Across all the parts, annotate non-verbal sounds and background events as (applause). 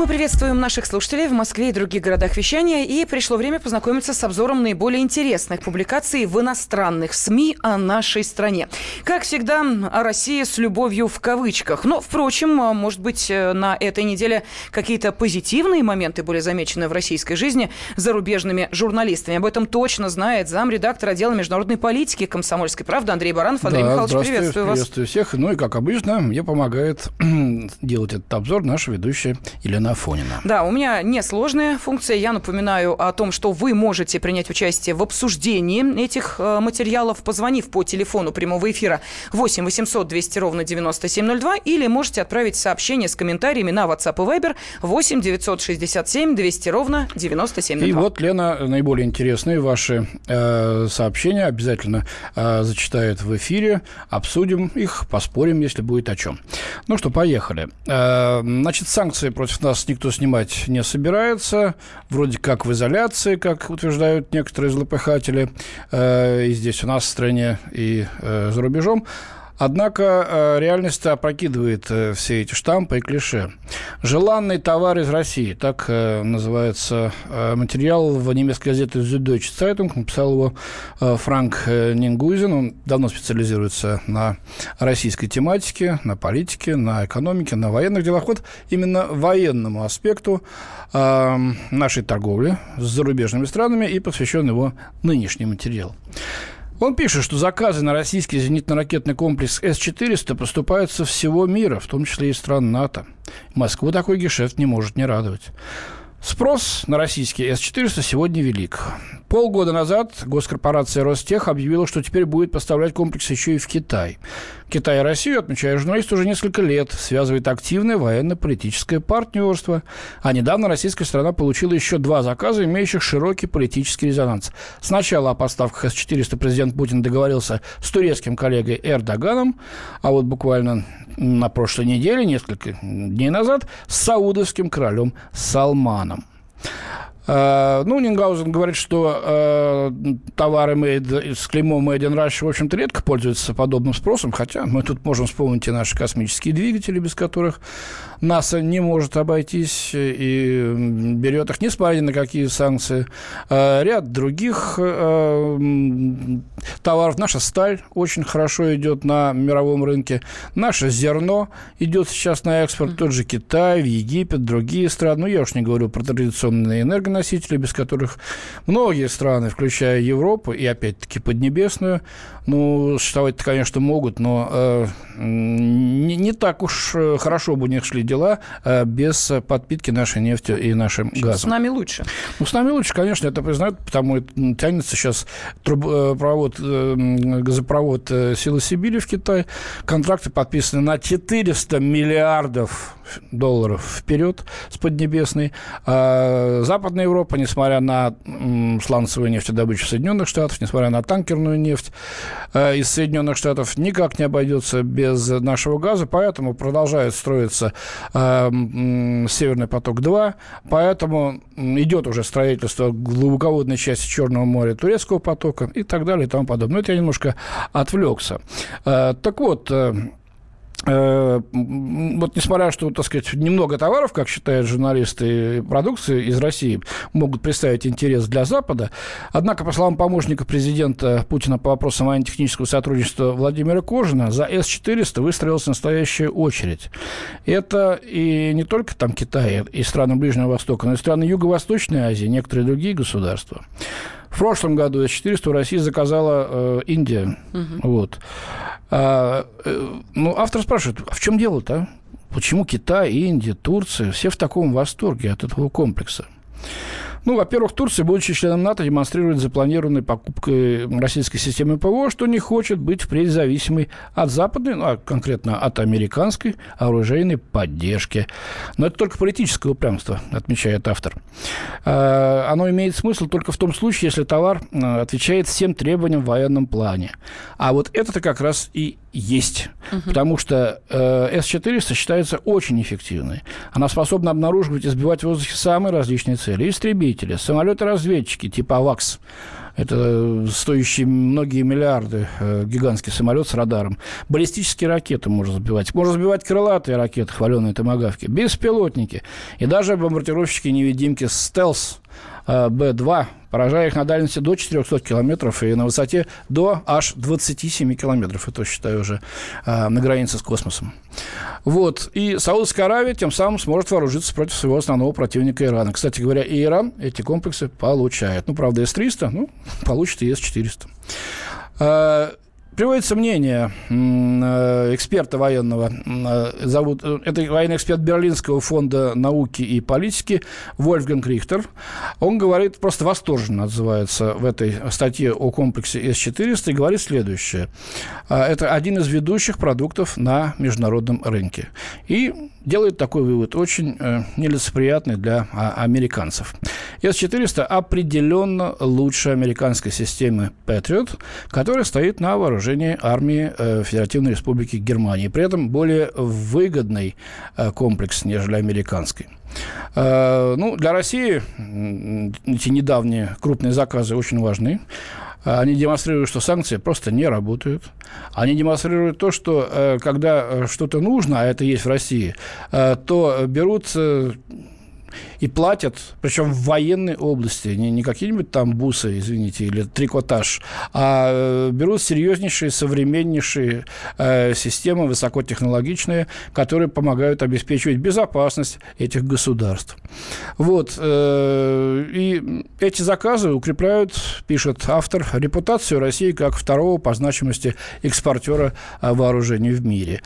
Мы приветствуем наших слушателей в Москве и других городах вещания. И пришло время познакомиться с обзором наиболее интересных публикаций в иностранных СМИ о нашей стране. Как всегда, о России с любовью в кавычках. Но, впрочем, может быть, на этой неделе какие-то позитивные моменты были замечены в российской жизни зарубежными журналистами. Об этом точно знает замредактор отдела международной политики комсомольской правды Андрей Баранов. Андрей да, Михайлович, приветствую вас. Приветствую всех. Ну и, как обычно, мне помогает (clears throat) делать этот обзор наша ведущая Елена Афонина. Да, у меня несложная функция. Я напоминаю о том, что вы можете принять участие в обсуждении этих э, материалов, позвонив по телефону прямого эфира 8 800 200 ровно 9702 или можете отправить сообщение с комментариями на WhatsApp и Viber 8 967 200 ровно 9702. И вот, Лена, наиболее интересные ваши э, сообщения обязательно э, зачитает в эфире, обсудим их, поспорим, если будет о чем. Ну что, поехали. Э, значит, санкции против нас никто снимать не собирается. Вроде как в изоляции, как утверждают некоторые злопыхатели. Э, и здесь у нас в стране, и э, за рубежом. Однако э, реальность опрокидывает э, все эти штампы и клише. «Желанный товар из России» – так э, называется материал в немецкой газете «Süddeutsche Zeitung». Написал его Франк Нингузин. Он давно специализируется на российской тематике, на политике, на экономике, на военных делах. Вот именно военному аспекту нашей торговли с зарубежными странами и посвящен его нынешний материал. Он пишет, что заказы на российский зенитно-ракетный комплекс С-400 поступают со всего мира, в том числе и стран НАТО. Москву такой гешефт не может не радовать. Спрос на российский С-400 сегодня велик. Полгода назад госкорпорация Ростех объявила, что теперь будет поставлять комплекс еще и в Китай. Китай и Россию, отмечая журналист, уже несколько лет связывает активное военно-политическое партнерство. А недавно российская страна получила еще два заказа, имеющих широкий политический резонанс. Сначала о поставках С-400 президент Путин договорился с турецким коллегой Эрдоганом, а вот буквально на прошлой неделе, несколько дней назад, с саудовским королем Салманом. Э, ну, Нингаузен говорит, что э, товары made, с клеймом Made in Russia, в общем-то, редко пользуются подобным спросом, хотя мы тут можем вспомнить и наши космические двигатели, без которых НАСА не может обойтись и берет их, несмотря ни на какие санкции. Э, ряд других э, товаров. Наша сталь очень хорошо идет на мировом рынке. Наше зерно идет сейчас на экспорт. Тот же Китай, Египет, другие страны. Ну, я уж не говорю про традиционные энергоносители носители, без которых многие страны, включая Европу и, опять-таки, Поднебесную, ну, существовать конечно, могут, но э, не, не так уж э, хорошо бы у них шли дела э, без подпитки нашей нефтью и нашим газом. С нами лучше. Ну, с нами лучше, конечно, это признают, потому что тянется сейчас труб, э, э, газопровод Силы Сибири в Китай. Контракты подписаны на 400 миллиардов долларов вперед с Поднебесной. А Западная Европа, несмотря на сланцевую нефтедобычу Соединенных Штатов, несмотря на танкерную нефть э, из Соединенных Штатов, никак не обойдется без нашего газа, поэтому продолжает строиться э, Северный поток-2, поэтому идет уже строительство глубоководной части Черного моря, Турецкого потока и так далее и тому подобное. Но это я немножко отвлекся. Э, так вот, вот несмотря что, так сказать, немного товаров, как считают журналисты продукции из России, могут представить интерес для Запада, однако, по словам помощника президента Путина по вопросам военно-технического сотрудничества Владимира Кожина, за С-400 выстроилась настоящая очередь. Это и не только там Китай и страны Ближнего Востока, но и страны Юго-Восточной Азии, некоторые другие государства. В прошлом году С-400 в России заказала э, Индия. Угу. Вот. А, э, ну, автор спрашивает, а в чем дело-то? Почему Китай, Индия, Турция все в таком восторге от этого комплекса? Ну, во-первых, Турция, будучи членом НАТО, демонстрирует запланированной покупкой российской системы ПВО, что не хочет быть впредь зависимой от западной, ну, а конкретно от американской оружейной поддержки. Но это только политическое упрямство, отмечает автор. А, оно имеет смысл только в том случае, если товар а, отвечает всем требованиям в военном плане. А вот это-то как раз и есть. Угу. Потому что э, С-400 считается очень эффективной. Она способна обнаруживать и сбивать в воздухе самые различные цели. Истребители, самолеты-разведчики типа АВАКС, это стоящий многие миллиарды э, гигантский самолет с радаром. Баллистические ракеты можно сбивать. Можно сбивать крылатые ракеты, хваленые томогавки, беспилотники. И даже бомбардировщики-невидимки «Стелс» Э, Б-2, поражая их на дальности до 400 километров и на высоте до аж 27 километров. Это, считаю, уже э, на границе с космосом. Вот. И Саудовская Аравия тем самым сможет вооружиться против своего основного противника Ирана. Кстати говоря, и Иран эти комплексы получает. Ну, правда, С-300, ну, получит и С-400. Приводится мнение э, эксперта военного, э, зовут, э, это военный эксперт Берлинского фонда науки и политики Вольфганг Рихтер. Он говорит, просто восторженно отзывается в этой статье о комплексе С-400 и говорит следующее. Это один из ведущих продуктов на международном рынке. И делает такой вывод, очень нелицеприятный для а, американцев. С-400 определенно лучше американской системы Patriot, которая стоит на вооружении армии э, Федеративной Республики Германии. При этом более выгодный э, комплекс, нежели американский. Э, ну, для России эти недавние крупные заказы очень важны. Они демонстрируют, что санкции просто не работают. Они демонстрируют то, что когда что-то нужно, а это есть в России, то берут и платят, причем в военной области, не, не какие-нибудь там бусы, извините, или трикотаж, а э, берут серьезнейшие, современнейшие э, системы, высокотехнологичные, которые помогают обеспечивать безопасность этих государств. Вот. Э, и эти заказы укрепляют, пишет автор, репутацию России как второго по значимости экспортера э, вооружений в мире.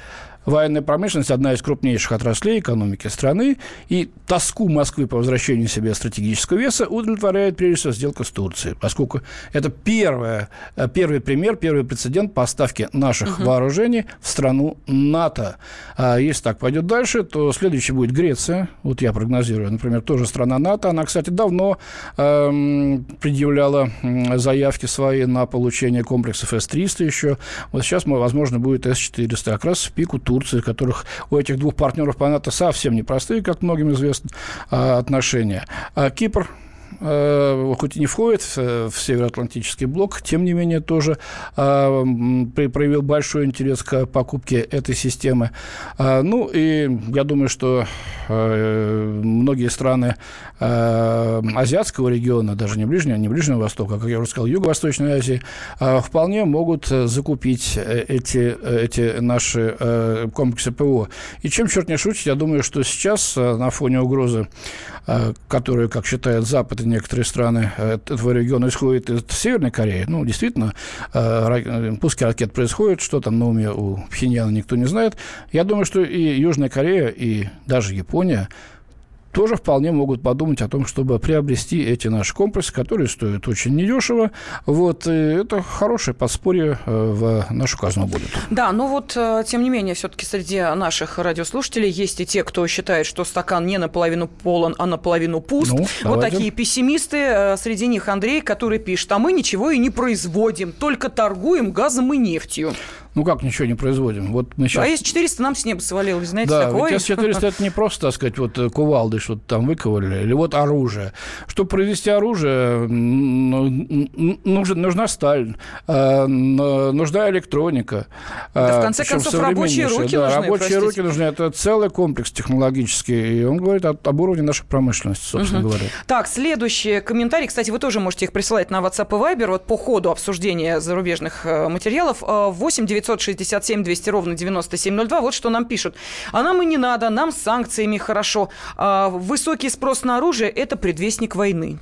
Военная промышленность – одна из крупнейших отраслей экономики страны, и тоску Москвы по возвращению себе стратегического веса удовлетворяет, прежде всего, сделка с Турцией, поскольку это первое, э, первый пример, первый прецедент поставки наших угу. вооружений в страну НАТО. А если так пойдет дальше, то следующий будет Греция. Вот я прогнозирую, например, тоже страна НАТО. Она, кстати, давно эм, предъявляла заявки свои на получение комплексов С-300 еще. Вот сейчас, возможно, будет С-400, как раз в пику Турции Турции, которых у этих двух партнеров по НАТО совсем непростые, как многим известно, а, отношения. А Кипр хоть и не входит в Североатлантический блок, тем не менее тоже э, проявил большой интерес к покупке этой системы. Э, ну и я думаю, что многие страны азиатского региона, даже не Ближнего, не Ближнего Востока, а, как я уже сказал, Юго-Восточной Азии, вполне могут закупить эти, эти наши комплексы ПВО. И чем черт не шутит, я думаю, что сейчас на фоне угрозы, которую, как считает Запад, и некоторые страны э, этого региона исходят из Северной Кореи. Ну, действительно, э, э, пуски ракет происходят, что там на уме у Пхеньяна никто не знает. Я думаю, что и Южная Корея, и даже Япония тоже вполне могут подумать о том, чтобы приобрести эти наши комплексы, которые стоят очень недешево. Вот, и это хорошее подспорье э, в нашу казну будет. Да, но вот, э, тем не менее, все-таки среди наших радиослушателей есть и те, кто считает, что стакан не наполовину полон, а наполовину пуст. Ну, вот такие пессимисты. Э, среди них Андрей, который пишет, а мы ничего и не производим, только торгуем газом и нефтью. Ну как ничего не производим? Вот мы сейчас... А С-400 нам с неба свалилось, знаете, да, такое? С-400 это не просто, так сказать, вот э, кувалды что-то там выковали, или вот оружие. Чтобы произвести оружие, нужен, нужна сталь, э, нужна электроника. Да, в конце концов, рабочие руки да, нужны, рабочие простите. руки нужны. Это целый комплекс технологический. И он говорит об, об уровне нашей промышленности, собственно угу. говоря. Так, следующий комментарий. Кстати, вы тоже можете их присылать на WhatsApp и Viber. Вот по ходу обсуждения зарубежных э, материалов. 8 9 967 200 ровно 9702. Вот что нам пишут. А нам и не надо, нам с санкциями хорошо. А высокий спрос на оружие – это предвестник войны.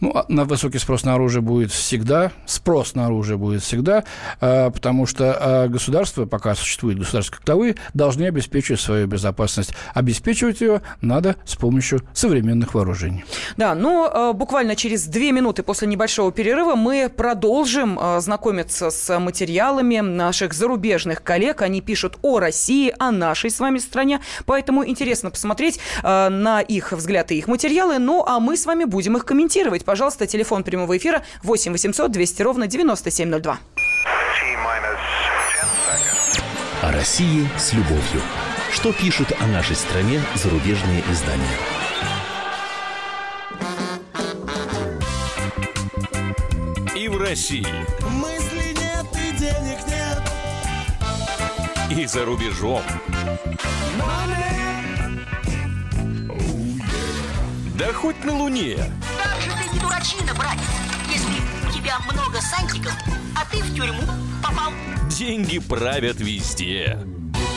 Ну, а на высокий спрос на оружие будет всегда, спрос на оружие будет всегда, а, потому что а, государство, пока существует государство как таковые, должны обеспечивать свою безопасность. Обеспечивать ее надо с помощью современных вооружений. Да, но буквально через две минуты после небольшого перерыва мы продолжим знакомиться с материалами наших зарубежных коллег. Они пишут о России, о нашей с вами стране, поэтому интересно посмотреть на их взгляды и их материалы. Ну, а мы с вами будем их комментировать позвонить, пожалуйста, телефон прямого эфира 8 800 200 ровно 9702. России с любовью. Что пишут о нашей стране зарубежные издания? И в России. Мысли нет и денег нет. И за рубежом. Да хоть на Луне. Не дурачина, братец, если у тебя много сантиков, а ты в тюрьму попал. Деньги правят везде.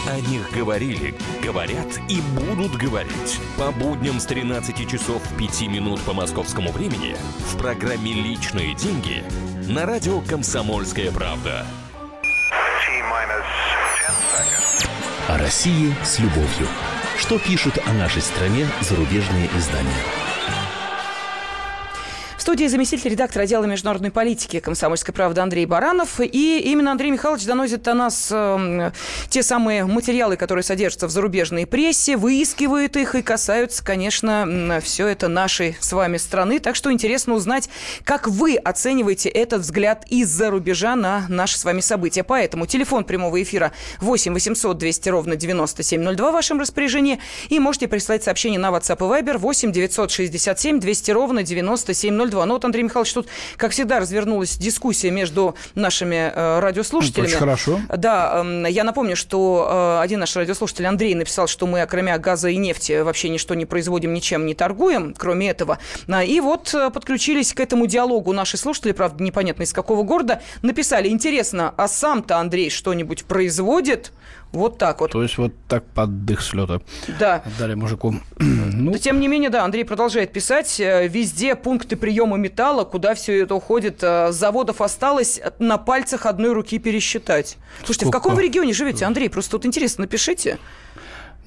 О них говорили, говорят и будут говорить. По будням с 13 часов 5 минут по московскому времени в программе «Личные деньги» на радио «Комсомольская правда». О России с любовью. Что пишут о нашей стране зарубежные издания? Студии заместитель редактора отдела международной политики «Комсомольской правды» Андрей Баранов. И именно Андрей Михайлович доносит до нас э, те самые материалы, которые содержатся в зарубежной прессе, выискивает их и касаются, конечно, все это нашей с вами страны. Так что интересно узнать, как вы оцениваете этот взгляд из-за рубежа на наши с вами события. Поэтому телефон прямого эфира 8 800 200 ровно 9702 в вашем распоряжении. И можете прислать сообщение на WhatsApp и Viber 8 967 200 ровно 9702. Ну вот, Андрей Михайлович, тут, как всегда, развернулась дискуссия между нашими э, радиослушателями. Очень хорошо. Да, э, я напомню, что э, один наш радиослушатель Андрей написал, что мы, кроме газа и нефти, вообще ничто не производим, ничем не торгуем, кроме этого. А, И вот э, подключились к этому диалогу наши слушатели, правда, непонятно из какого города, написали, интересно, а сам-то Андрей что-нибудь производит? Вот так вот. То есть вот так под дых слета Да. отдали мужику. (clears throat) ну, Но, тем не менее, да, Андрей продолжает писать. э, Везде пункты приема металла, куда все это уходит. э, Заводов осталось на пальцах одной руки пересчитать. Слушайте, в Сколько? каком вы регионе живете, Андрей? Просто тут интересно, напишите.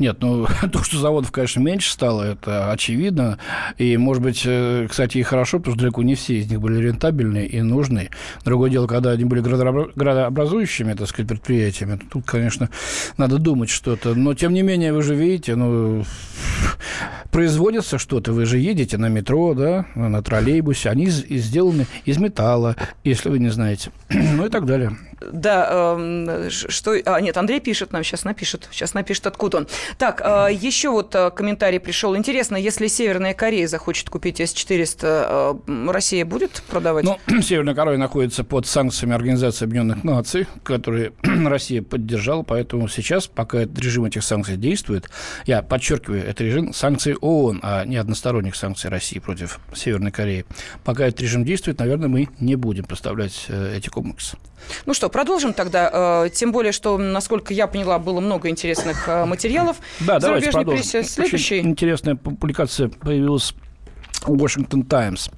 Нет, ну (laughs) то, что заводов, конечно, меньше стало, это очевидно. И, может быть, э, кстати, и хорошо, потому что далеко не все из них были рентабельные и нужные. Другое дело, когда они были градообра- градообразующими, так сказать, предприятиями, тут, конечно, надо думать что-то. Но, тем не менее, вы же видите, ну, (laughs) производится что-то. Вы же едете на метро, да, на троллейбусе. Они сделаны из металла, если вы не знаете. (clears throat) ну и так далее. Да, ш- что... А, нет, Андрей пишет нам, сейчас напишет. Сейчас напишет, откуда он. Так, э, еще вот э, комментарий пришел. Интересно, если Северная Корея захочет купить С-400, э, Россия будет продавать? Ну, (clears throat) Северная Корея находится под санкциями Организации Объединенных Наций, которые (clears throat) Россия поддержала, поэтому сейчас, пока этот режим этих санкций действует, я подчеркиваю, это режим санкций ООН, а не односторонних санкций России против Северной Кореи. Пока этот режим действует, наверное, мы не будем поставлять э, эти комплексы. Ну что, продолжим тогда. Э, Тем более, что, насколько я поняла, было много интересных э, материалов Да, давайте продолжим. прессе. Очень Следующий. интересная публикация появилась в Washington Times.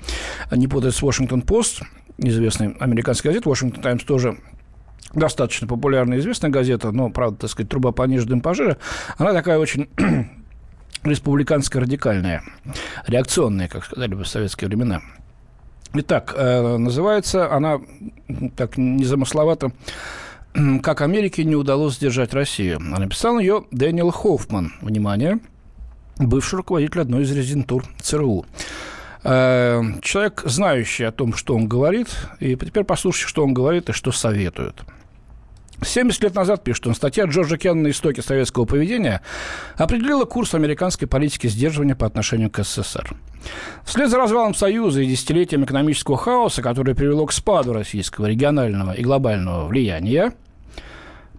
Не путать с Washington Post, известной американской газеты. Washington Times тоже достаточно популярная известная газета, но, правда, так сказать, труба пониже, дым пожиже. Она такая очень (clears throat) республиканская радикальная, реакционная, как сказали бы в советские времена. Итак, э, называется она так незамысловато «Как Америке не удалось сдержать Россию». Написал ее Дэниел Хоффман. Внимание, бывший руководитель одной из резидентур ЦРУ. Э, Человек, знающий о том, что он говорит, и теперь послушайте, что он говорит и что советует. 70 лет назад, пишет он, статья Джорджа Кеннона «Истоки советского поведения» определила курс американской политики сдерживания по отношению к СССР. Вслед за развалом Союза и десятилетием экономического хаоса, которое привело к спаду российского регионального и глобального влияния,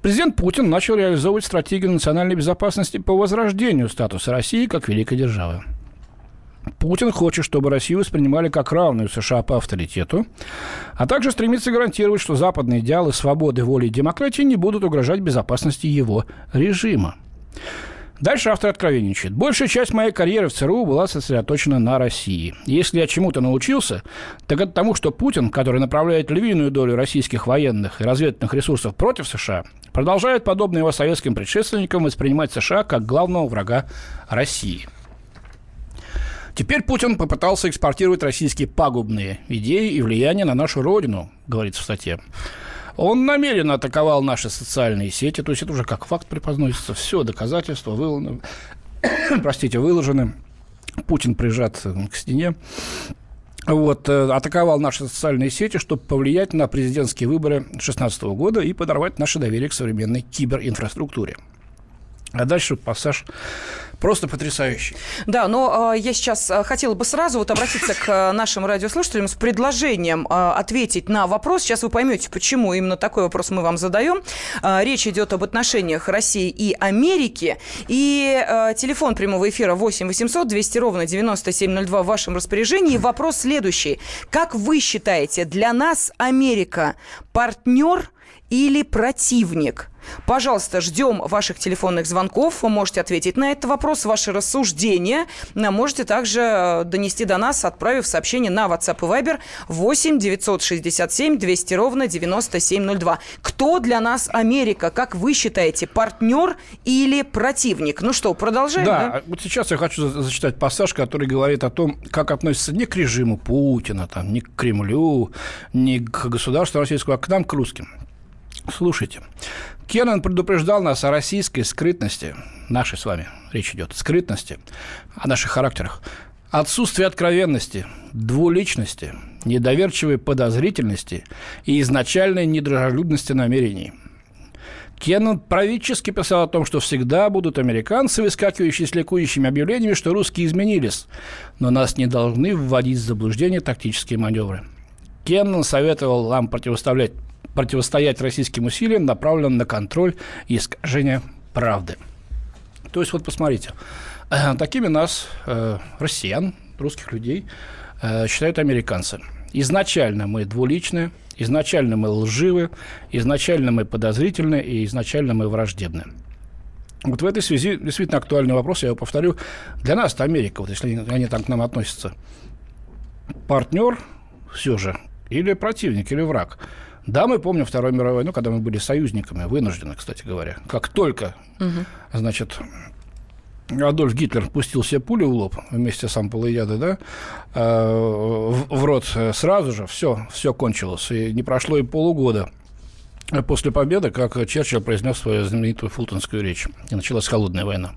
президент Путин начал реализовывать стратегию национальной безопасности по возрождению статуса России как великой державы. Путин хочет, чтобы Россию воспринимали как равную США по авторитету, а также стремится гарантировать, что западные идеалы свободы, воли и демократии не будут угрожать безопасности его режима. Дальше автор откровенничает. Большая часть моей карьеры в ЦРУ была сосредоточена на России. Если я чему-то научился, так это тому, что Путин, который направляет львиную долю российских военных и разведывательных ресурсов против США, продолжает, подобно его советским предшественникам, воспринимать США как главного врага России. Теперь Путин попытался экспортировать российские пагубные идеи и влияние на нашу родину, говорится в статье. Он намеренно атаковал наши социальные сети, то есть это уже как факт преподносится, все доказательства выложены, (coughs) простите, выложены. Путин прижат к стене. вот, э, атаковал наши социальные сети, чтобы повлиять на президентские выборы 2016 года и подорвать наше доверие к современной киберинфраструктуре. А дальше пассаж просто потрясающий. Да, но э, я сейчас э, хотела бы сразу вот обратиться к э, нашим радиослушателям с предложением э, ответить на вопрос. Сейчас вы поймете, почему именно такой вопрос мы вам задаем. Э, речь идет об отношениях России и Америки. И э, телефон прямого эфира 8 800 200 ровно 9702 в вашем распоряжении. Вопрос следующий. Как вы считаете, для нас Америка партнер или противник? Пожалуйста, ждем ваших телефонных звонков. Вы можете ответить на этот вопрос, ваши рассуждения. Можете также э, донести до нас, отправив сообщение на WhatsApp и Viber 8 967 200 ровно 9702. Кто для нас Америка? Как вы считаете, партнер или противник? Ну что, продолжаем? Да, да? вот сейчас я хочу зачитать пассаж, который говорит о том, как относится не к режиму Путина, там, не к Кремлю, не к государству российскому, а к нам, к русским. Слушайте, Кеннон предупреждал нас о российской скрытности, нашей с вами речь идет, скрытности, о наших характерах, отсутствии откровенности, двуличности, недоверчивой подозрительности и изначальной недружелюбности намерений. Кеннон правительски писал о том, что всегда будут американцы, выскакивающие с ликующими объявлениями, что русские изменились, но нас не должны вводить в заблуждение тактические маневры. Кеннон советовал нам противоставлять противостоять российским усилиям, направленным на контроль и искажение правды. То есть, вот посмотрите, э, такими нас, э, россиян, русских людей, э, считают американцы. Изначально мы двуличны, изначально мы лживы, изначально мы подозрительны и изначально мы враждебны. Вот в этой связи действительно актуальный вопрос, я его повторю. Для нас это Америка, вот если они так к нам относятся. Партнер все же или противник, или враг – да, мы помним Вторую мировую войну, когда мы были союзниками, вынуждены, кстати говоря. Как только, угу. значит, Адольф Гитлер пустил себе пулю в лоб вместе с Ампулоядой, да, э, в рот сразу же, все, все кончилось. И не прошло и полугода после победы, как Черчилль произнес свою знаменитую фултонскую речь. И началась холодная война.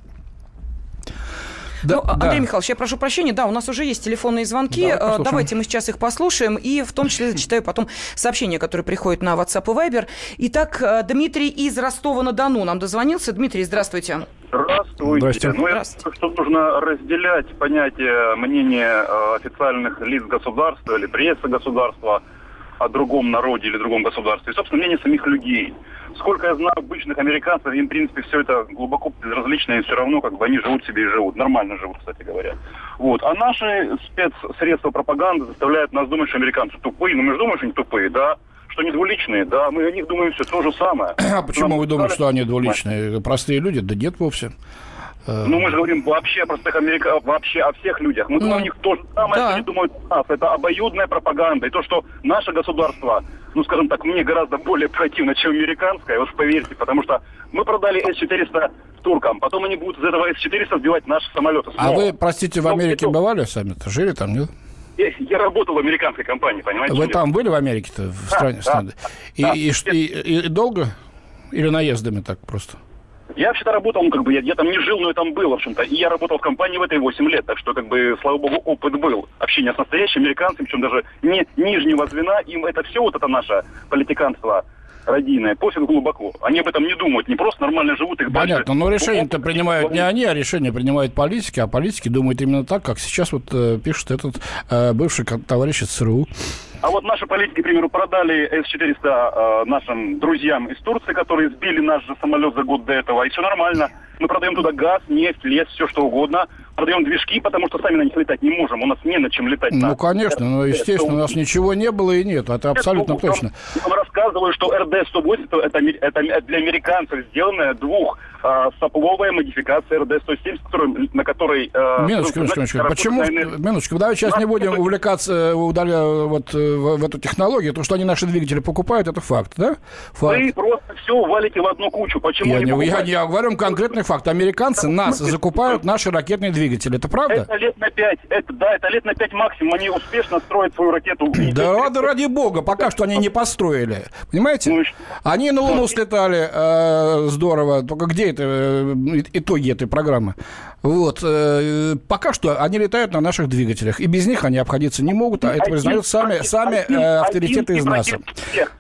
Да, ну, Андрей да. Михайлович, я прошу прощения, да, у нас уже есть телефонные звонки. Да, Давайте мы сейчас их послушаем и в том числе зачитаю потом сообщения, которые приходят на WhatsApp и Viber. Итак, э, Дмитрий из Ростова-на-Дону нам дозвонился. Дмитрий, здравствуйте. Здравствуйте. Здравствуйте. Ну, я думаю, что нужно разделять понятие мнения э, официальных лиц государства или прессы государства о другом народе или другом государстве. И, собственно, мнение самих людей сколько я знаю обычных американцев, им, в принципе, все это глубоко безразлично, и все равно, как бы, они живут себе и живут. Нормально живут, кстати говоря. Вот. А наши спецсредства пропаганды заставляют нас думать, что американцы тупые. Ну, мы же думаем, что они тупые, да? Что они двуличные, да? Мы о них думаем все то же самое. А почему Нам вы думаете, что они двуличные? Простые люди? Да нет вовсе. Ну, мы же говорим вообще о простых американцах, вообще о всех людях. Мы ну, думаем, у них то же самое, да. они думают нас. Это обоюдная пропаганда. И то, что наше государство ну, скажем так, мне гораздо более противно, чем американская, вот поверьте, потому что мы продали С-400 туркам, потом они будут из этого С-400 сбивать наши самолеты. Снова. А вы, простите, в Америке бывали сами-то? Жили там, нет? Я, я работал в американской компании, понимаете? Вы там были в Америке-то? В да, стране? Да, да. И, и, и, и долго? Или наездами так просто? Я вообще-то работал, ну, как бы, я, я там не жил, но я там был, в общем-то. И я работал в компании в этой 8 лет, так что, как бы, слава богу, опыт был. Общение с настоящими американцами, причем даже не нижнего звена, им это все вот это наше политиканство родийное, пофиг глубоко. Они об этом не думают, не просто нормально живут, их Понятно, но решение-то принимают не они, а решение принимают политики, а политики думают именно так, как сейчас вот э, пишет этот э, бывший товарищ из ЦРУ. А вот наши политики, к примеру, продали С-400 э, нашим друзьям из Турции, которые сбили наш же самолет за год до этого, и все нормально. Мы продаем туда газ, нефть, лес, все что угодно. Продаем движки, потому что сами на них летать не можем. У нас не на чем летать. Ну, на... конечно, но, естественно, у нас ничего не было и нет. Это абсолютно точно. Я вам рассказываю, что РД-180 это, это, для американцев сделанная двух э, сопловая модификация РД-170, на которой... Э, минуточку, минуточку, минуточку. Почему? Минуточку, давай сейчас не будем увлекаться э, удаля, вот, э, в, в эту технологию. То, что они наши двигатели покупают, это факт, да? Факт. Вы просто все валите в одну кучу. Почему я, не, я, я говорю конкретный факт. Американцы нас закупают наши ракетные двигатели. Это правда? Это лет на пять. Это, да, это лет на пять максимум. Они успешно строят свою ракету. Да, да ради бога. Пока что они не построили. Понимаете? Ну, они на Луну слетали. Э, здорово. Только где это, э, итоги этой программы. Вот. Э, пока что они летают на наших двигателях, и без них они обходиться не могут, а это признают сами, сами авторитеты из НАСА.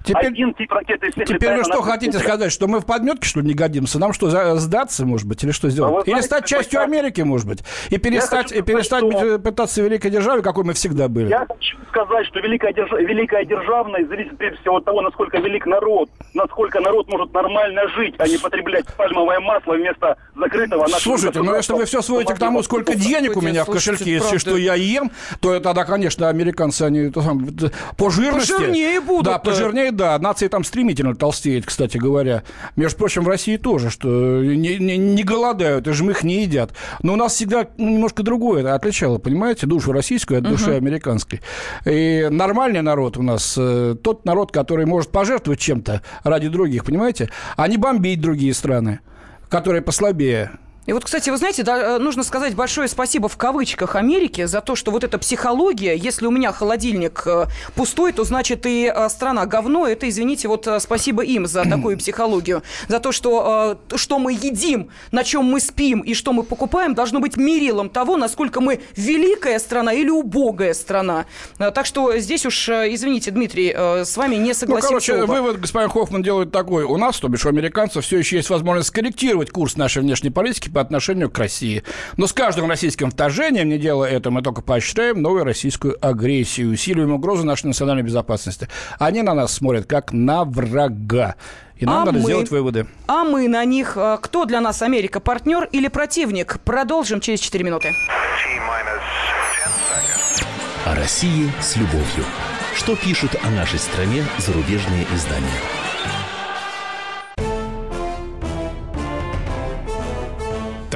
Теперь, теперь вы что хотите сказать, что мы в подметке, что ли, не годимся? Нам что, сдаться, может быть, или что сделать? А или стать частью Америки, может быть? И перестать, и перестать что... пытаться великой державой, какой мы всегда были? Я хочу сказать, что великая, держ... великая державность зависит прежде всего от того, насколько велик народ, насколько народ может нормально жить, а не потреблять пальмовое масло вместо закрытого... Слушайте, ну если вы все сводите к тому, сколько денег у меня в кошельке, если что я ем, то тогда, конечно, американцы, они по жирности... Пожирнее будут. Да, пожирнее, да. Нация там стремительно толстеет, кстати говоря. Между прочим, в России тоже, что не, не, не голодают, и жмых не едят. Но у нас всегда немножко другое отличало, понимаете, душу российскую от души uh-huh. американской. И нормальный народ у нас, э, тот народ, который может пожертвовать чем-то ради других, понимаете, а не бомбить другие страны, которые послабее. И вот, кстати, вы знаете, да, э, нужно сказать большое спасибо в кавычках Америке за то, что вот эта психология, если у меня холодильник э, пустой, то значит и э, страна говно. Это, извините, вот спасибо им за (clears throat) такую психологию. За то, что что мы едим, на чем мы спим и что мы покупаем, должно быть мерилом того, насколько мы великая страна или убогая страна. Так что здесь уж, извините, Дмитрий, с вами не согласимся. Ну, короче, оба. вывод господин Хоффман делает такой. У нас, то бишь у американцев, все еще есть возможность скорректировать курс нашей внешней политики по отношению к России. Но с каждым российским вторжением, не делая это, мы только поощряем новую российскую агрессию, усиливаем угрозу нашей национальной безопасности. Они на нас смотрят как на врага. И нам а надо мы, сделать выводы. А мы на них. Э, кто для нас Америка, партнер или противник? Продолжим через 4 минуты. О России с любовью. Что пишут о нашей стране зарубежные издания?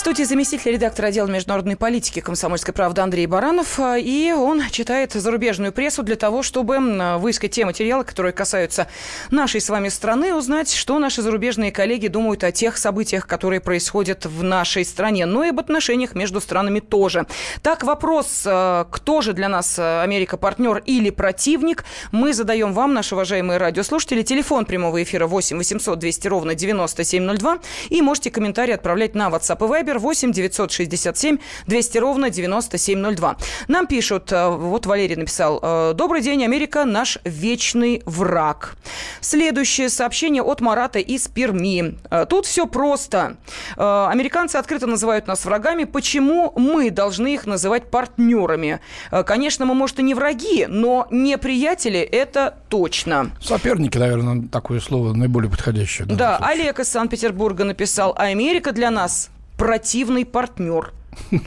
В студии заместитель редактора отдела международной политики «Комсомольской правды» Андрей Баранов. А, и он читает зарубежную прессу для того, чтобы выискать те материалы, которые касаются нашей с вами страны, узнать, что наши зарубежные коллеги думают о тех событиях, которые происходят в нашей стране, но и об отношениях между странами тоже. Так, вопрос, а, кто же для нас а, Америка партнер или противник, мы задаем вам, наши уважаемые радиослушатели. Телефон прямого эфира 8 800 200 ровно 9702. И можете комментарии отправлять на WhatsApp и Viber Вайбер 8 967 200 ровно 9702. Нам пишут, э, вот Валерий написал, «Э, «Добрый день, Америка, наш вечный враг». Следующее сообщение от Марата из Перми. «Э, тут все просто. Американцы открыто называют нас врагами. Почему мы должны их называть партнерами? Конечно, мы, может, и не враги, но не приятели – это точно. Соперники, наверное, такое слово наиболее подходящее. Да, Олег из Санкт-Петербурга написал, а Америка для нас противный партнер.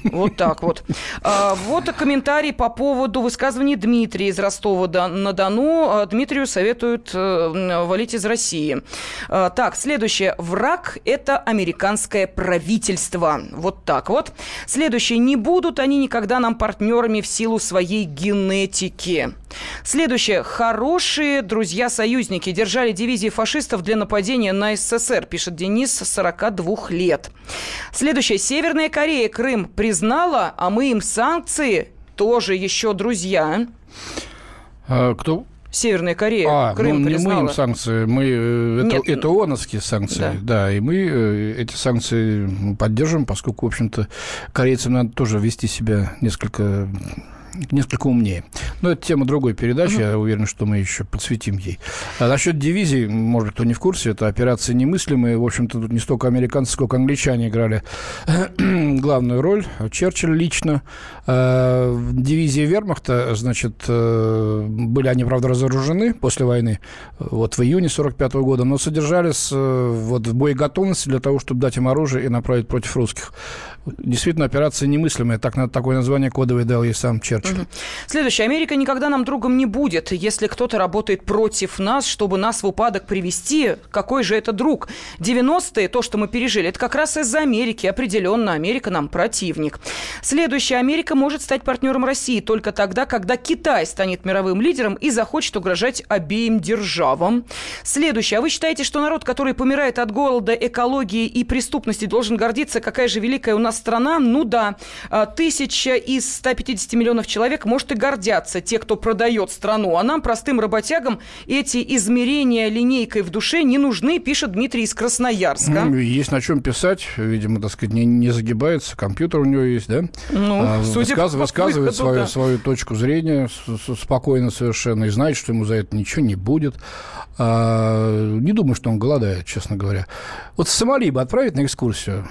Вот так вот. А, вот комментарий по поводу высказывания Дмитрия из Ростова-на-Дону. А, Дмитрию советуют э, валить из России. А, так, следующее. Враг – это американское правительство. Вот так вот. Следующее. Не будут они никогда нам партнерами в силу своей генетики. Следующее. Хорошие друзья-союзники держали дивизии фашистов для нападения на СССР, пишет Денис, 42 лет. Следующее. Северная Корея Крым признала, а мы им санкции тоже еще друзья. А, кто? Северная Корея. А, Крым ну, признала. не мы им санкции, мы, э, это, Нет. это ООНовские санкции, да. да, и мы э, эти санкции поддерживаем, поскольку, в общем-то, корейцам надо тоже вести себя несколько несколько умнее. Но это тема другой передачи, uh-huh. я уверен, что мы еще подсветим ей. А насчет дивизий, может, кто не в курсе, это операции немыслимые. В общем-то, тут не столько американцы, сколько англичане играли (clears throat) главную роль. Черчилль лично. А, дивизии вермахта, значит, э, были они, правда, разоружены после войны, вот в июне 45 года, но содержались э, вот в боеготовности для того, чтобы дать им оружие и направить против русских. Действительно, операция немыслимая. Так, такое название кодовое дал ей сам Черчилль. Прочим. Угу. Следующее. Америка никогда нам другом не будет, если кто-то работает против нас, чтобы нас в упадок привести. Какой же это друг? 90-е, то, что мы пережили, это как раз из-за Америки. Определенно, Америка нам противник. Следующее. Америка может стать партнером России только тогда, когда Китай станет мировым лидером и захочет угрожать обеим державам. Следующее. А вы считаете, что народ, который помирает от голода, экологии и преступности, должен гордиться, какая же великая у нас страна? Ну да, а, тысяча из 150 миллионов человек, может, и гордятся те, кто продает страну. А нам, простым работягам, эти измерения линейкой в душе не нужны, пишет Дмитрий из Красноярска. Ну, есть на чем писать, видимо, так сказать, не, не загибается, компьютер у него есть, да? Ну, а, судя высказ, высказывает выходу, свою, да. свою точку зрения спокойно совершенно и знает, что ему за это ничего не будет. А, не думаю, что он голодает, честно говоря. Вот в Сомали бы отправить на экскурсию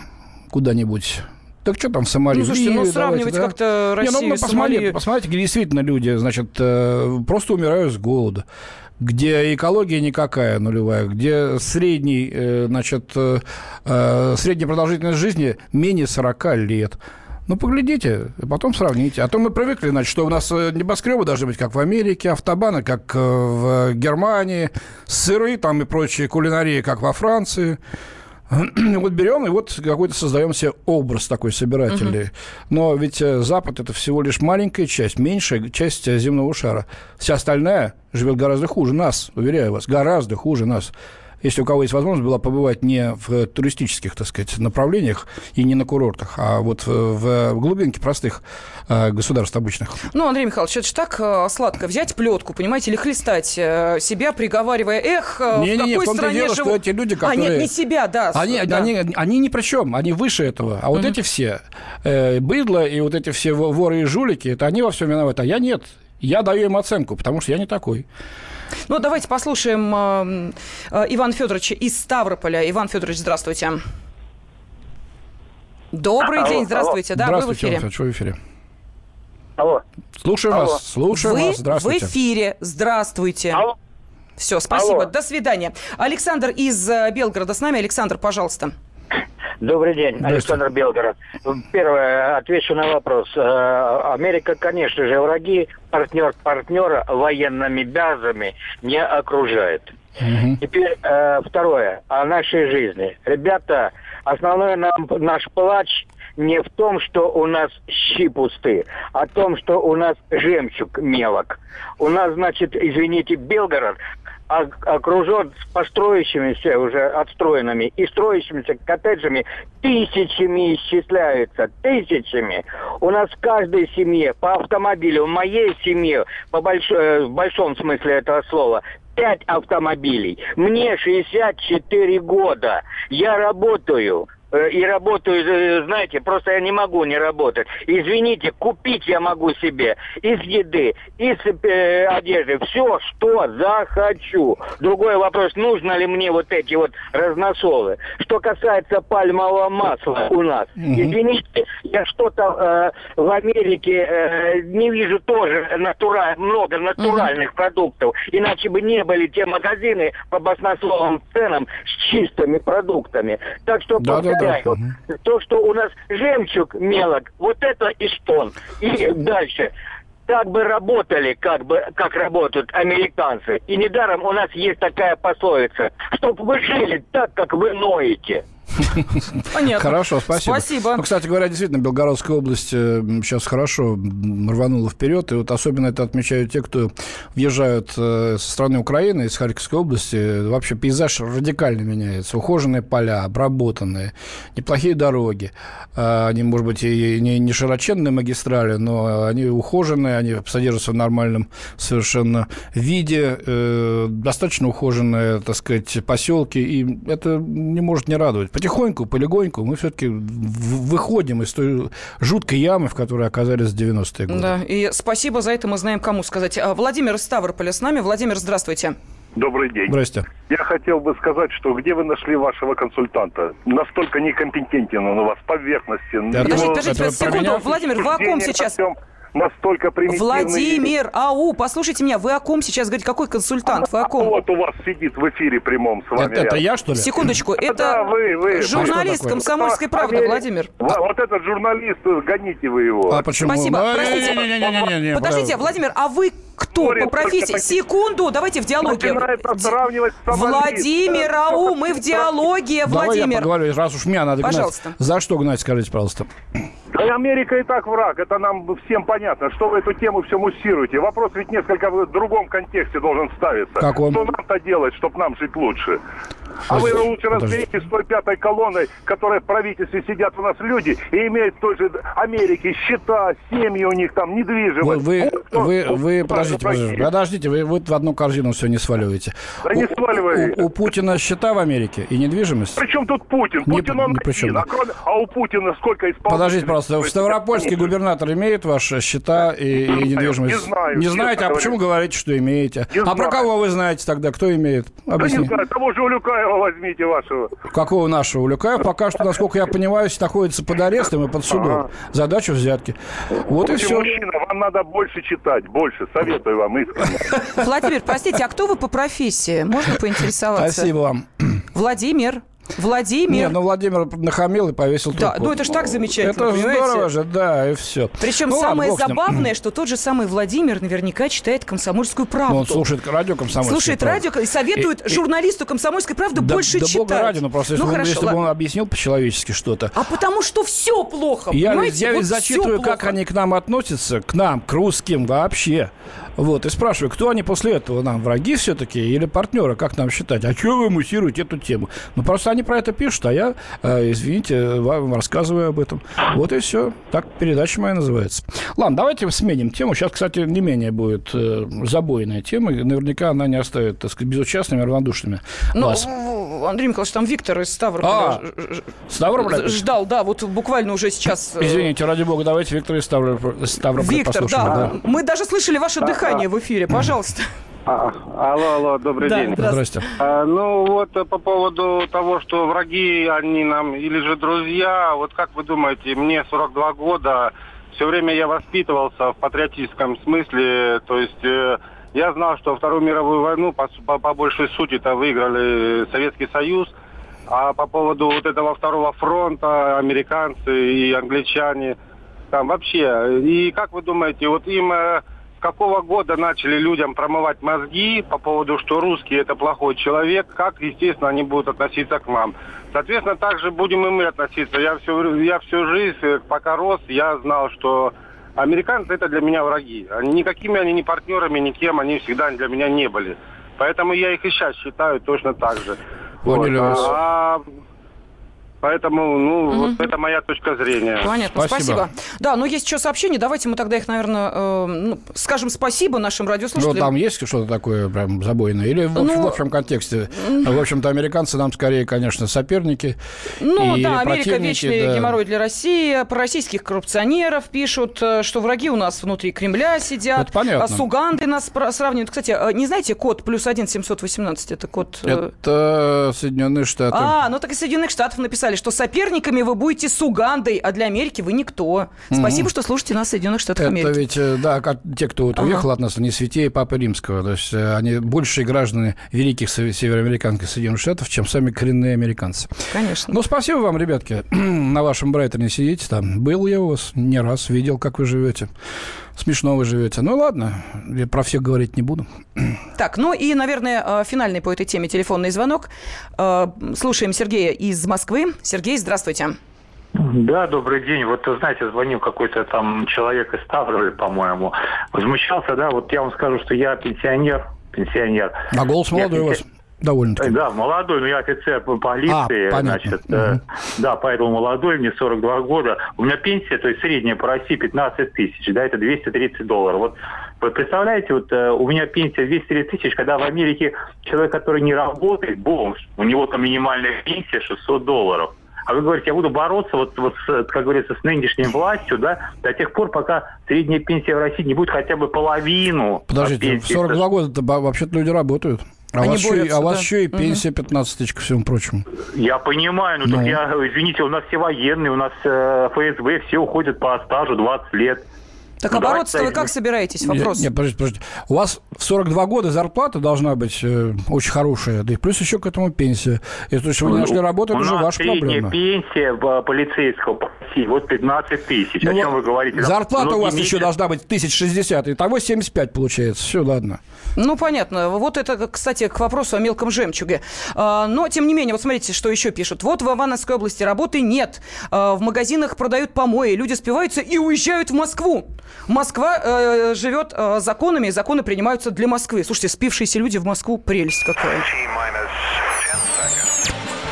куда-нибудь так что там в Сомали? Ну, слушайте, ну, сравнивать да? как-то Россию Не, ну, ну, посмотрите, посмотрите, где действительно люди, значит, э, просто умирают с голода где экология никакая нулевая, где средний, э, значит, э, средняя продолжительность жизни менее 40 лет. Ну, поглядите, потом сравните. А то мы привыкли, значит, что у нас небоскребы должны быть как в Америке, автобаны как в Германии, сыры там и прочие кулинарии как во Франции. (clears throat) вот берем и вот какой-то создаем себе образ такой собирательный. Угу. Но ведь э, Запад это всего лишь маленькая часть, меньшая часть э, земного шара. Вся остальная живет гораздо хуже нас, уверяю вас, гораздо хуже нас если у кого есть возможность, была побывать не в туристических, так сказать, направлениях и не на курортах, а вот в, в глубинке простых э, государств обычных. Ну, Андрей Михайлович, это же так э, сладко взять плетку, понимаете, или хлестать э, себя, приговаривая, эх, не, в не, какой не, стране дело, живу... что эти люди, которые... А, нет, не себя, да. Они, да. они, они, они ни при чем, они выше этого. А вот угу. эти все, э, быдло и вот эти все воры и жулики, это они во всем виноваты, а я нет. Я даю им оценку, потому что я не такой. Ну, давайте послушаем э, э, Ивана Федоровича из Ставрополя. Иван Федорович, здравствуйте. Добрый алло, день, здравствуйте. Алло. Да, здравствуйте, вы в эфире. Что в эфире? Алло. Слушаем алло. вас, слушаем вы вас. Здравствуйте. в эфире. Здравствуйте. Алло. Все, спасибо. Алло. До свидания. Александр из э, Белгорода с нами. Александр, пожалуйста. Добрый день, Александр Белгород. Первое, отвечу на вопрос. Э, Америка, конечно же, враги, партнер партнера военными базами не окружает. Угу. Теперь э, второе, о нашей жизни. Ребята, основной нам, наш плач не в том, что у нас щи пусты, а в том, что у нас жемчуг мелок. У нас, значит, извините, Белгород окружен построящимися уже отстроенными и строящимися коттеджами тысячами исчисляются, тысячами. У нас в каждой семье по автомобилю, в моей семье, по больш... Э, в большом смысле этого слова, пять автомобилей. Мне 64 года. Я работаю. Э, и работаю, э, знаете, просто я не могу не работать. Извините, купить я могу себе из еды, из э, одежды, все, что захочу. Другой вопрос, нужно ли мне вот эти вот разносолы. Что касается пальмового масла у нас, извините, я что-то э, в Америке э, не вижу тоже натура, много натуральных продуктов, иначе бы не были те магазины по баснословным ценам с чистыми продуктами. Так что да, да, да. то, что у нас жемчуг мелок, вот это и стон. И дальше как бы работали, как бы, как работают американцы. И недаром у нас есть такая пословица, чтобы вы жили так, как вы ноете. Понятно. Хорошо, спасибо. Спасибо. Ну, кстати говоря, действительно, Белгородская область сейчас хорошо рванула вперед. И вот особенно это отмечают те, кто въезжают э, со стороны Украины, из Харьковской области. Вообще пейзаж радикально меняется. Ухоженные поля, обработанные, неплохие дороги. А, они, может быть, и не, не широченные магистрали, но они ухоженные, они содержатся в нормальном совершенно виде. Э, достаточно ухоженные, так сказать, поселки. И это не может не радовать потихоньку, полегоньку мы все-таки выходим из той жуткой ямы, в которой оказались в 90-е годы. Да, и спасибо за это мы знаем, кому сказать. А, Владимир из Ставрополя с нами. Владимир, здравствуйте. Добрый день. Здрасте. Я хотел бы сказать, что где вы нашли вашего консультанта? Настолько некомпетентен он у вас, поверхности. Да, подождите, подождите, секунду. Владимир, вы о ком сейчас? Настолько примитивные. Владимир, ау, послушайте меня, вы о ком сейчас говорите? Какой консультант? Вы о ком? Вот у вас сидит в эфире прямом с вами. Это, это я, что ли? Секундочку, Да, это вы, вы. журналист А что такое? «Комсомольской правды», Амери- Владимир. Во- Вот этот журналист, гоните вы его. А почему? Спасибо, Ну, простите. не-не-не-не-не-не, Подождите, подожди. Владимир, а вы кто Говорит, по профессии? такие- Секунду, давайте в диалоге. Сравнивать. Владимир, ау, мы в диалоге, Давай я Владимир. поговорю, раз уж меня надо гнать. Пожалуйста. За что гнать, скажите, пожалуйста? Да Америка и так враг, это нам всем понятно. Что вы эту тему все муссируете? Вопрос ведь несколько в другом контексте должен ставиться. Как он? Что нам-то делать, чтобы нам жить лучше? А А вы лучше разберитесь с той пятой колонной, которая в правительстве сидят у нас люди и имеют в той же Америке счета, семьи у них там, недвижимость. вы, Вот кто- вы, вот вы кто подождите, враги. подождите, подождите, вы, вы в одну корзину все не сваливаете. Да не У- сваливай. У, у Путина счета в Америке и недвижимость? Причем тут Путин? Не- Путин он ни при чем, а, кроме- а у Путина сколько исполнителей? Подождите, пожалуйста, в Ставропольске губернатор имеет ваши счета и, и недвижимость? не знаю, Не знаете, а говоря. почему говорите, что имеете? Не а про знаю. кого вы знаете тогда? Кто имеет? Да Объясни. не знаю, того же Улюкаева возьмите вашего. Какого нашего Улюкаев? Пока что, насколько я понимаю, находится под арестом и под судом. Задача взятки. Вот и все. мужчина, вам надо больше читать, больше. Советую вам искренне. Владимир, простите, а кто вы по профессии? Можно поинтересоваться? Спасибо вам. Владимир. Владимир. Нет, ну Владимир нахамил и повесил Да, трубку. ну это ж так замечательно, Это понимаете? здорово же, да, и все. Причем Ну ладно, самое ним. забавное, что тот же самый Владимир наверняка читает «Комсомольскую правду». Ну, он слушает радио комсомольское. Слушает радио и советует журналисту «Комсомольской правды» да, больше да читать. бога ради, ну просто если, ну, он- хорошо, если бы он ладно. объяснил по-человечески что-то. А потому что все плохо, Я, ведь- понимаете? я ведь Вот зачитываю, как плохо. они к нам относятся, к нам, к русским вообще. Вот, и спрашиваю, кто они после этого нам, враги все-таки или партнеры, как нам считать? А что вы муссируете эту тему? Ну, просто они про это пишут, а я, э, извините, вам рассказываю об этом. Вот и все. Так передача моя называется. Ладно, давайте сменим тему. Сейчас, кстати, не менее будет э, забойная тема. Наверняка она не оставит, так сказать, безучастными, равнодушными Ну, вас. Андрей Николаевич, там Виктор из Ставрополя А, Ставрополь? ждал, да, вот буквально уже сейчас... э, Извините, ради бога, давайте Виктора из Ставрополя, Ставрополя Виктор, послушаем. да, мы даже слышали ваше дыхание в эфире, пожалуйста. А, алло, алло, добрый Да, день. Здрасте. А, ну вот э, по поводу того, что враги, они нам или же друзья, вот как вы думаете, мне 42 года, все время я воспитывался в патриотическом смысле, то есть э, я знал, что Вторую мировую войну по, по, по большей сути это выиграли Советский Союз, а по поводу вот этого второго фронта, американцы и англичане, там вообще, и как вы думаете, вот им э, какого года начали людям промывать мозги по поводу, что русский это плохой человек, как, естественно, они будут относиться к нам. Соответственно, так же будем и мы относиться. Я всю, я всю жизнь, э, пока рос, я знал, что американцы это для меня враги. Они, никакими они не партнерами, никем они всегда для меня не были. Поэтому я их и сейчас считаю точно так же. Поняли Вот. вас. А, поэтому, ну, вот это моя точка зрения. Понятно, Спасибо. спасибо. Да, но есть еще сообщения, давайте мы тогда их, наверное, э, ну, скажем спасибо нашим Ну, радиослушателям. там есть что-то такое прям забойное? Или в, общем- Ну, в общем контексте? В общем-то, американцы нам скорее, конечно, соперники. Ну и да, Америка вечный да. геморрой для России. Про российских коррупционеров пишут, э, что враги у нас внутри Кремля сидят. Это понятно. А с Угандой нас сравнивают. Кстати, э, не знаете код плюс один 718? Это код... э, Это Соединенные Штаты. А, ну так и Соединенных Штатов написали, что соперниками вы будете с Угандой, а для Америки вы никто. Спасибо, что слушаете нас в Соединенных Штатах Это Америки. ведь, э, да, как те, кто вот Ага. уехал от нас, они святее Папы Римского. То есть э, они большие граждане великих сев- североамериканских Соединенных Штатов, чем сами коренные американцы. Конечно. Ну, спасибо вам, ребятки. (clears throat) На вашем Брайтоне сидите там. Был я у вас не раз, видел, как вы живете. Смешно вы живете. Ну, ладно, я про всех говорить не буду. Так, ну и, наверное, э, финальный по этой теме телефонный звонок. Э, Слушаем Сергея из Москвы. Сергей, здравствуйте. Да, добрый день. Вот, знаете, звонил какой-то там человек из Ставрополя, по-моему. Возмущался, да, вот я вам скажу, что я пенсионер, пенсионер. А голос Я молодой у вас. Довольно-таки. Да, молодой, но я офицер по полиции, А, понятно. значит, э, да, поэтому молодой, мне 42 года. У меня пенсия, то есть средняя по России 15 тысяч, да, это 230 долларов. Вот вы представляете, вот э, у меня пенсия 230 тысяч, когда в Америке человек, который не работает, бомж, у него там минимальная пенсия 600 долларов. А вы говорите, я буду бороться, вот, вот с, как говорится, с нынешней властью, да, до тех пор, пока средняя пенсия в России не будет хотя бы половину. Подождите, в пенсии. 42 года вообще-то люди работают. А, у Они вас, еще, а у вас да. еще и пенсия 15 тысяч, ко всему прочему. Я понимаю, ну, Ну. так я, извините, у нас все военные, у нас э, ФСБ, все уходят по стажу 20 лет. Так ну, оборот-то вы как собираетесь? Вопрос. Нет, нет, подождите, подождите. У вас в 42 года зарплата должна быть э, очень хорошая, да и плюс еще к этому пенсия. Если вы не нашли работу, это же ваша проблема. пенсия в полицейского по России вот 15 тысяч. Ну, О чем вы говорите? Зарплата у вас еще должна быть 1060, и того 75 получается. Все, ладно. Ну, понятно. Вот это, кстати, к вопросу о мелком жемчуге. А, но, тем не менее, вот смотрите, что еще пишут. Вот в Ивановской области работы нет. А, в магазинах продают помои, люди спиваются и уезжают в Москву. Москва э, живет э, законами, и законы принимаются для Москвы. Слушайте, спившиеся люди в Москву – прелесть какая.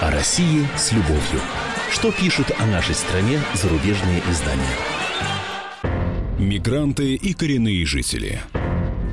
О России с любовью. Что пишут о нашей стране зарубежные издания? Мигранты и коренные жители.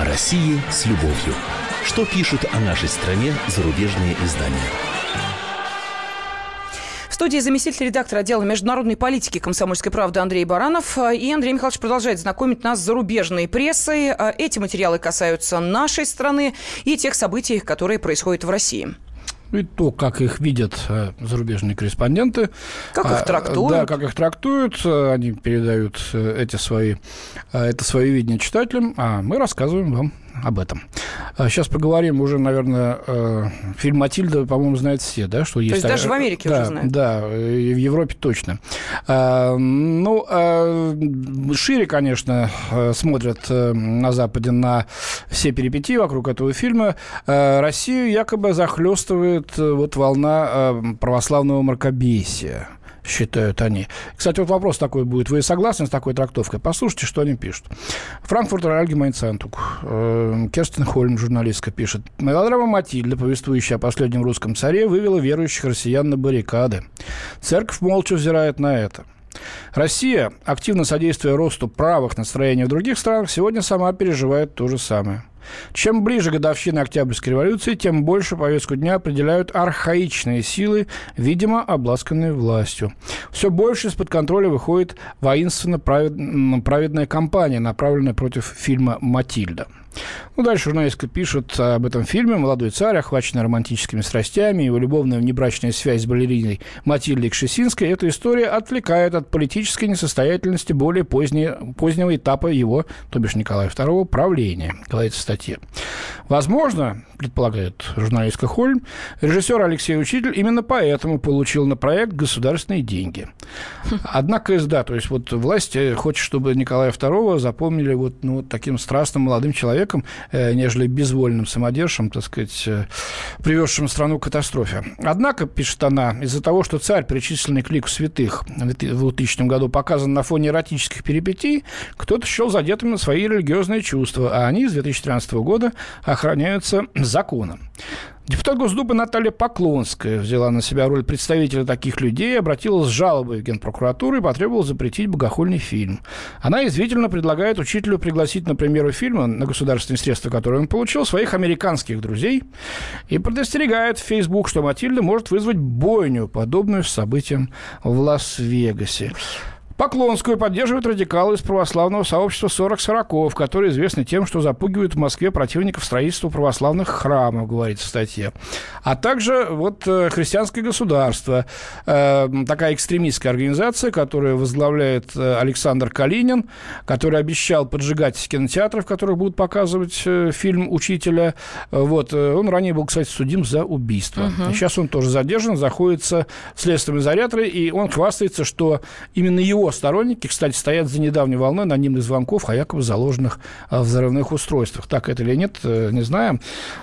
О России с любовью. Что пишут о нашей стране зарубежные издания? студии заместитель редактора отдела международной политики комсомольской правды Андрей Баранов. И Андрей Михайлович продолжает знакомить нас с зарубежной прессой. Эти материалы касаются нашей страны и тех событий, которые происходят в России. Ну, и то, как их видят э, зарубежные корреспонденты. Как их а, трактуют. Да, как их трактуют. Они передают э, эти свои, э, это свое видение читателям, а мы рассказываем вам об этом. Сейчас а поговорим уже, наверное, э, фильм «Матильда», по-моему, знают все, да? Что есть, То есть даже в Америке да, уже знают? Да, и в Европе точно. А, ну, а, шире, конечно, э, смотрят э, на Западе на все перипетии вокруг этого фильма. Россию якобы захлестывает вот волна православного мракобесия считают они. Кстати, вот вопрос такой будет. Вы согласны с такой трактовкой? Послушайте, что они пишут. Франкфуртер Альгемайн Центук. Э, Керстин Хольм, журналистка, пишет. Мелодрама «Матильда», повествующая о последнем русском царе, вывела верующих россиян на баррикады. Церковь молча взирает на это. Россия, активно содействуя росту правых настроений в других странах, сегодня сама переживает то же самое. Чем ближе годовщина Октябрьской революции, тем больше повестку дня определяют архаичные силы, видимо, обласканные властью. Все больше из-под контроля выходит воинственно праведная кампания, направленная против фильма «Матильда». Ну, дальше журналистка пишет об этом фильме. Молодой царь, охваченный романтическими страстями, его любовная внебрачная связь с балериной Матильдой Кшесинской, эта история отвлекает от политической несостоятельности более поздней, позднего этапа его, то бишь Николая II, правления, говорится в статье. Возможно, предполагает журналистка Хольм, режиссер Алексей Учитель именно поэтому получил на проект государственные деньги. Однако, да, то есть вот власть хочет, чтобы Николая II запомнили вот ну, таким страстным молодым человеком, э, нежели безвольным самодержцем, так сказать, э, привезшим страну к катастрофе. Однако, пишет она, из-за того, что царь, причисленный к лику святых в 2000 году, показан на фоне эротических перипетий, кто-то счел задетым на свои религиозные чувства, а они с 2013 года охраняются законом. Депутат Госдумы Наталья Поклонская взяла на себя роль представителя таких людей, обратилась с жалобой в Генпрокуратуру и потребовала запретить богохульный фильм. Она извительно предлагает учителю пригласить на премьеру фильма на государственные средства, которые он получил, своих американских друзей и предостерегает в Facebook, что Матильда может вызвать бойню, подобную событиям в Лас-Вегасе. Поклонскую поддерживают радикалы из православного сообщества 40 сороков, которые известны тем, что запугивают в Москве противников строительства православных храмов, говорится в статье. А также вот э, христианское государство, э, такая экстремистская организация, которую возглавляет э, Александр Калинин, который обещал поджигать кинотеатры, в которых будут показывать фильм «Учителя». Вот. Он ранее был, кстати, судим за убийство. Угу. Сейчас он тоже задержан, заходится в следственный изоляторы, и он хвастается, что именно его сторонники, кстати, стоят за недавней волной анонимных звонков о якобы заложенных а, взрывных устройствах. Так это или нет, э, не знаем.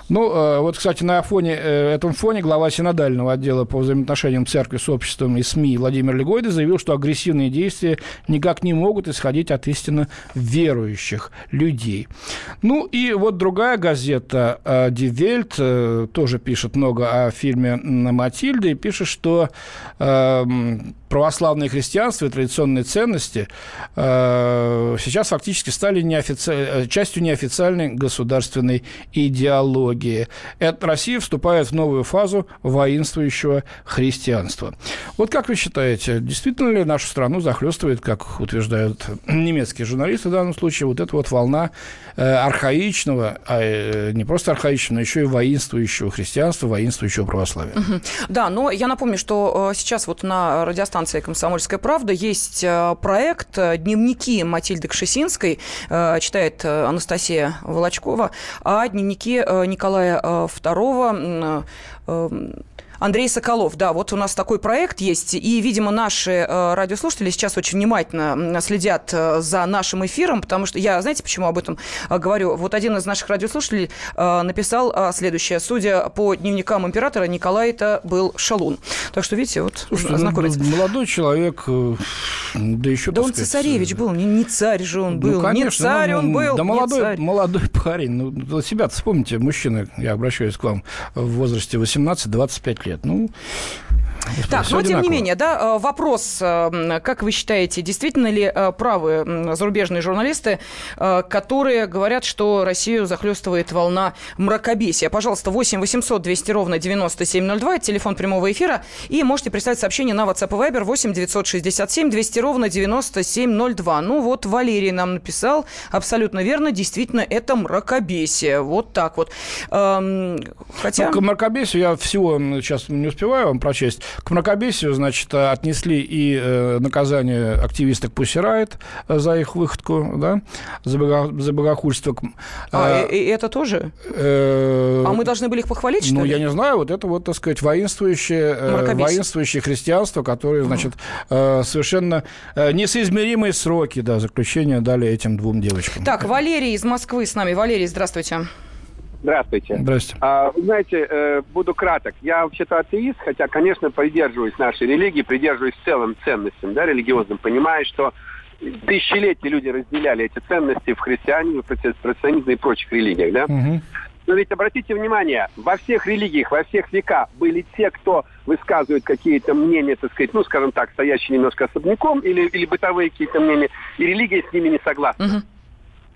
Ну, э, вот, кстати, на фоне, э, этом фоне глава синодального отдела по взаимоотношениям церкви с обществом и СМИ Владимир Легойда заявил, что агрессивные действия никак не могут исходить от истинно верующих людей. Ну, и вот другая газета Die тоже пишет много о фильме «Матильда» и пишет, что эм, православное христианство и традиционные ценности э, сейчас фактически стали неофици... Э, частью неофициальной государственной идеологии. Это Россия вступает в новую фазу воинствующего христианства. Вот как вы считаете, действительно ли нашу страну захлестывает, как утверждают немецкие журналисты в данном случае, вот эта вот волна э, архаичного, а э, не просто архаичного, но еще и воинствующего христианства, воинствующего православия? Да, но я напомню, что э, сейчас вот на радиостанции «Комсомольская правда» есть э, проект э, «Дневники Матильды Кшесинской», читает Анастасия Волочкова, а дневники Николая II Андрей Соколов, да, вот у нас такой проект есть, и, видимо, наши э, радиослушатели сейчас очень внимательно следят э, за нашим эфиром, потому что я, знаете, почему об этом э, говорю? Вот один из наших радиослушателей написал следующее. Судя по дневникам императора, Николай это был шалун. Так что, видите, вот Слушайте, ознакомиться. Ну, молодой человек, да еще... Да он сказать, цесаревич был, не, не царь же он ну, был, ну, конечно, не царь ну, он был, Да молодой, царь. молодой парень, ну, себя вспомните, мужчина, я обращаюсь к вам, в возрасте 18-25 лет, ну, так, но тем не менее, да, э, вопрос, э, как вы считаете, действительно ли э, правы зарубежные журналисты, которые говорят, что Россию захлестывает волна мракобесия? Пожалуйста, 8 800 200 ровно 9702, это телефон прямого эфира, и можете прислать сообщение на WhatsApp и Viber 8 967 200 ровно 9702. Ну вот Валерий нам написал, абсолютно верно, действительно, это мракобесие. Вот так вот. Эм, хотя... Ну, к мракобесию я всего сейчас не успеваю вам прочесть. К мракобесию, значит, отнесли и э, наказание активисток Пусирает за их выходку, да, за, бого, за богохульство. А, а и, и это тоже? Э, а мы должны были их похвалить, что Ну, ли? я не знаю, вот это вот, так сказать, воинствующее, э, воинствующее христианство, которое, значит, э, совершенно э, несоизмеримые сроки, да, заключения дали этим двум девочкам. Так, Валерий из Москвы с нами. Валерий, здравствуйте. Здравствуйте. Здравствуйте. А, знаете, э, буду краток. Я вообще-то атеист, хотя, конечно, придерживаюсь нашей религии, придерживаюсь целым ценностям, да, религиозным, понимаю, что тысячелетия люди разделяли эти ценности в христиане, в протестантизме и прочих религиях, да. Угу. Но ведь обратите внимание, во всех религиях, во всех веках были те, кто высказывают какие-то мнения, так сказать, ну, скажем так, стоящие немножко особняком, или, или бытовые какие-то мнения, и религия с ними не согласна. Угу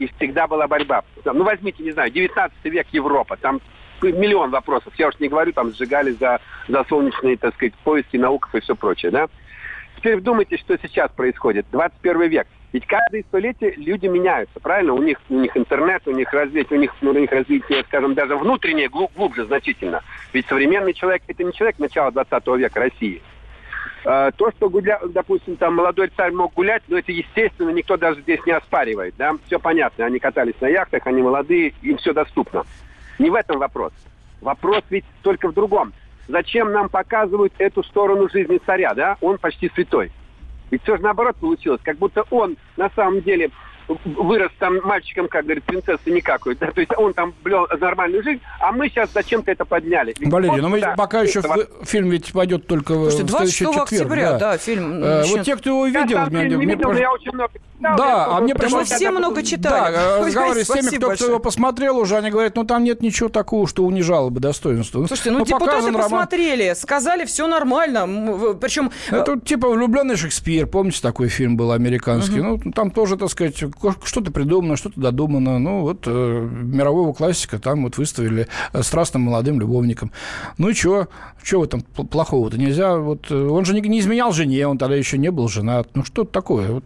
и всегда была борьба. Ну, возьмите, не знаю, 19 век Европа, там миллион вопросов. Я уж не говорю, там сжигали за, за солнечные, так сказать, поиски науков и все прочее, да? Теперь вдумайтесь, что сейчас происходит. 21 век. Ведь каждое столетие люди меняются, правильно? У них, у них интернет, у них развитие, у них, у них развитие, скажем, даже внутреннее глуб, глубже значительно. Ведь современный человек – это не человек начала 20 века России. Э, то, что, гуля, допустим, там молодой царь мог гулять, но это, естественно, никто даже здесь не оспаривает. Да? Все понятно. Они катались на яхтах, они молодые, им все доступно. Не в этом вопрос. Вопрос ведь только в другом. Зачем нам показывают эту сторону жизни царя, да? Он почти святой. Ведь все же наоборот получилось. Как будто он на самом деле вырос там мальчиком, как говорит, принцессы никакой. Да? То есть он там блел нормальную жизнь, а мы сейчас зачем-то это подняли. Ведь Валерий, но ну мы да, пока еще это... фильм ведь пойдет только Слушайте, в 26 четверг. октября, да, да фильм. Э, вот те, кто его видел... Я мне, фильм не видел, я очень много читал. Да, а мне пришлось... Мы все много читали. Да, (laughs) разговаривали с теми, кто, кто его посмотрел уже, они говорят, ну там нет ничего такого, что унижало бы достоинство. Ну, Слушайте, ну, ну депутаты роман... посмотрели, сказали, все нормально. Причем... Это типа «Влюбленный Шекспир», помните, такой фильм был американский? Угу. Ну, там тоже, так сказать, что-то придумано, что-то додумано. Ну, вот э, мирового классика там вот выставили э, страстным молодым любовником. Ну и что? Что в этом плохого-то? Нельзя, вот э, он же не, не изменял жене, он тогда еще не был женат. Ну, что такое? Вот,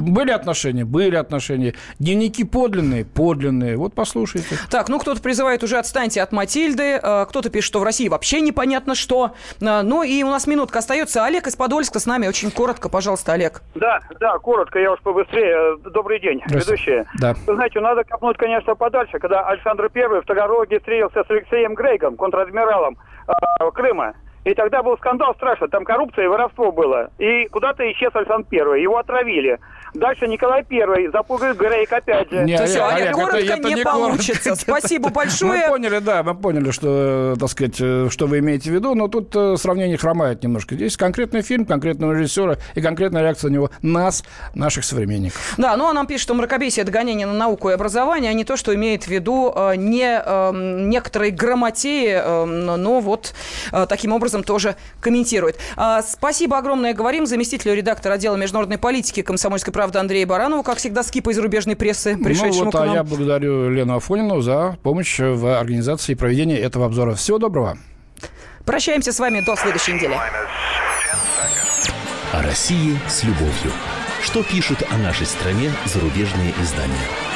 были отношения, были отношения. Дневники подлинные, подлинные. Вот послушайте. Так, ну кто-то призывает уже отстаньте от Матильды, э, кто-то пишет, что в России вообще непонятно что. Ну и у нас минутка остается. Олег из Подольска с нами. Очень коротко, пожалуйста, Олег. Да, да, коротко, я уж побыстрее. Добрый день, ведущие. Да. Вы знаете, надо копнуть, конечно, подальше, когда Александр Первый в Таганроге встретился с Алексеем Грейгом, контр-адмиралом э, Крыма. И тогда был скандал страшный, там коррупция и воровство было. И куда-то исчез Александр Первый, его отравили. Дальше Николай Первый, запугает Грейк опять же. Не, То есть, Олег, Олег, коротко это- это не не получится. коротко. Спасибо большое. Мы поняли, да, мы поняли, что, э, так сказать, э, что вы имеете в виду, но тут э, сравнение хромает немножко. Здесь конкретный фильм, конкретного режиссера и конкретная реакция на него нас, наших современников. Да, ну а нам пишет, что мракобесие – это гонение на науку и образование, а не то, что имеет в виду э, не э, некоторые грамотеи, э, но вот э, таким образом тоже комментирует. А, спасибо огромное, говорим, заместителю редактора отдела международной политики «Комсомольской правды» Андрею Баранову, как всегда, с кипой зарубежной прессы, пришедшему ну вот, к а нам. я благодарю Лену Афонину за помощь в организации и проведении этого обзора. Всего доброго. Прощаемся с вами до следующей недели. О России с любовью. Что пишут о нашей стране зарубежные издания?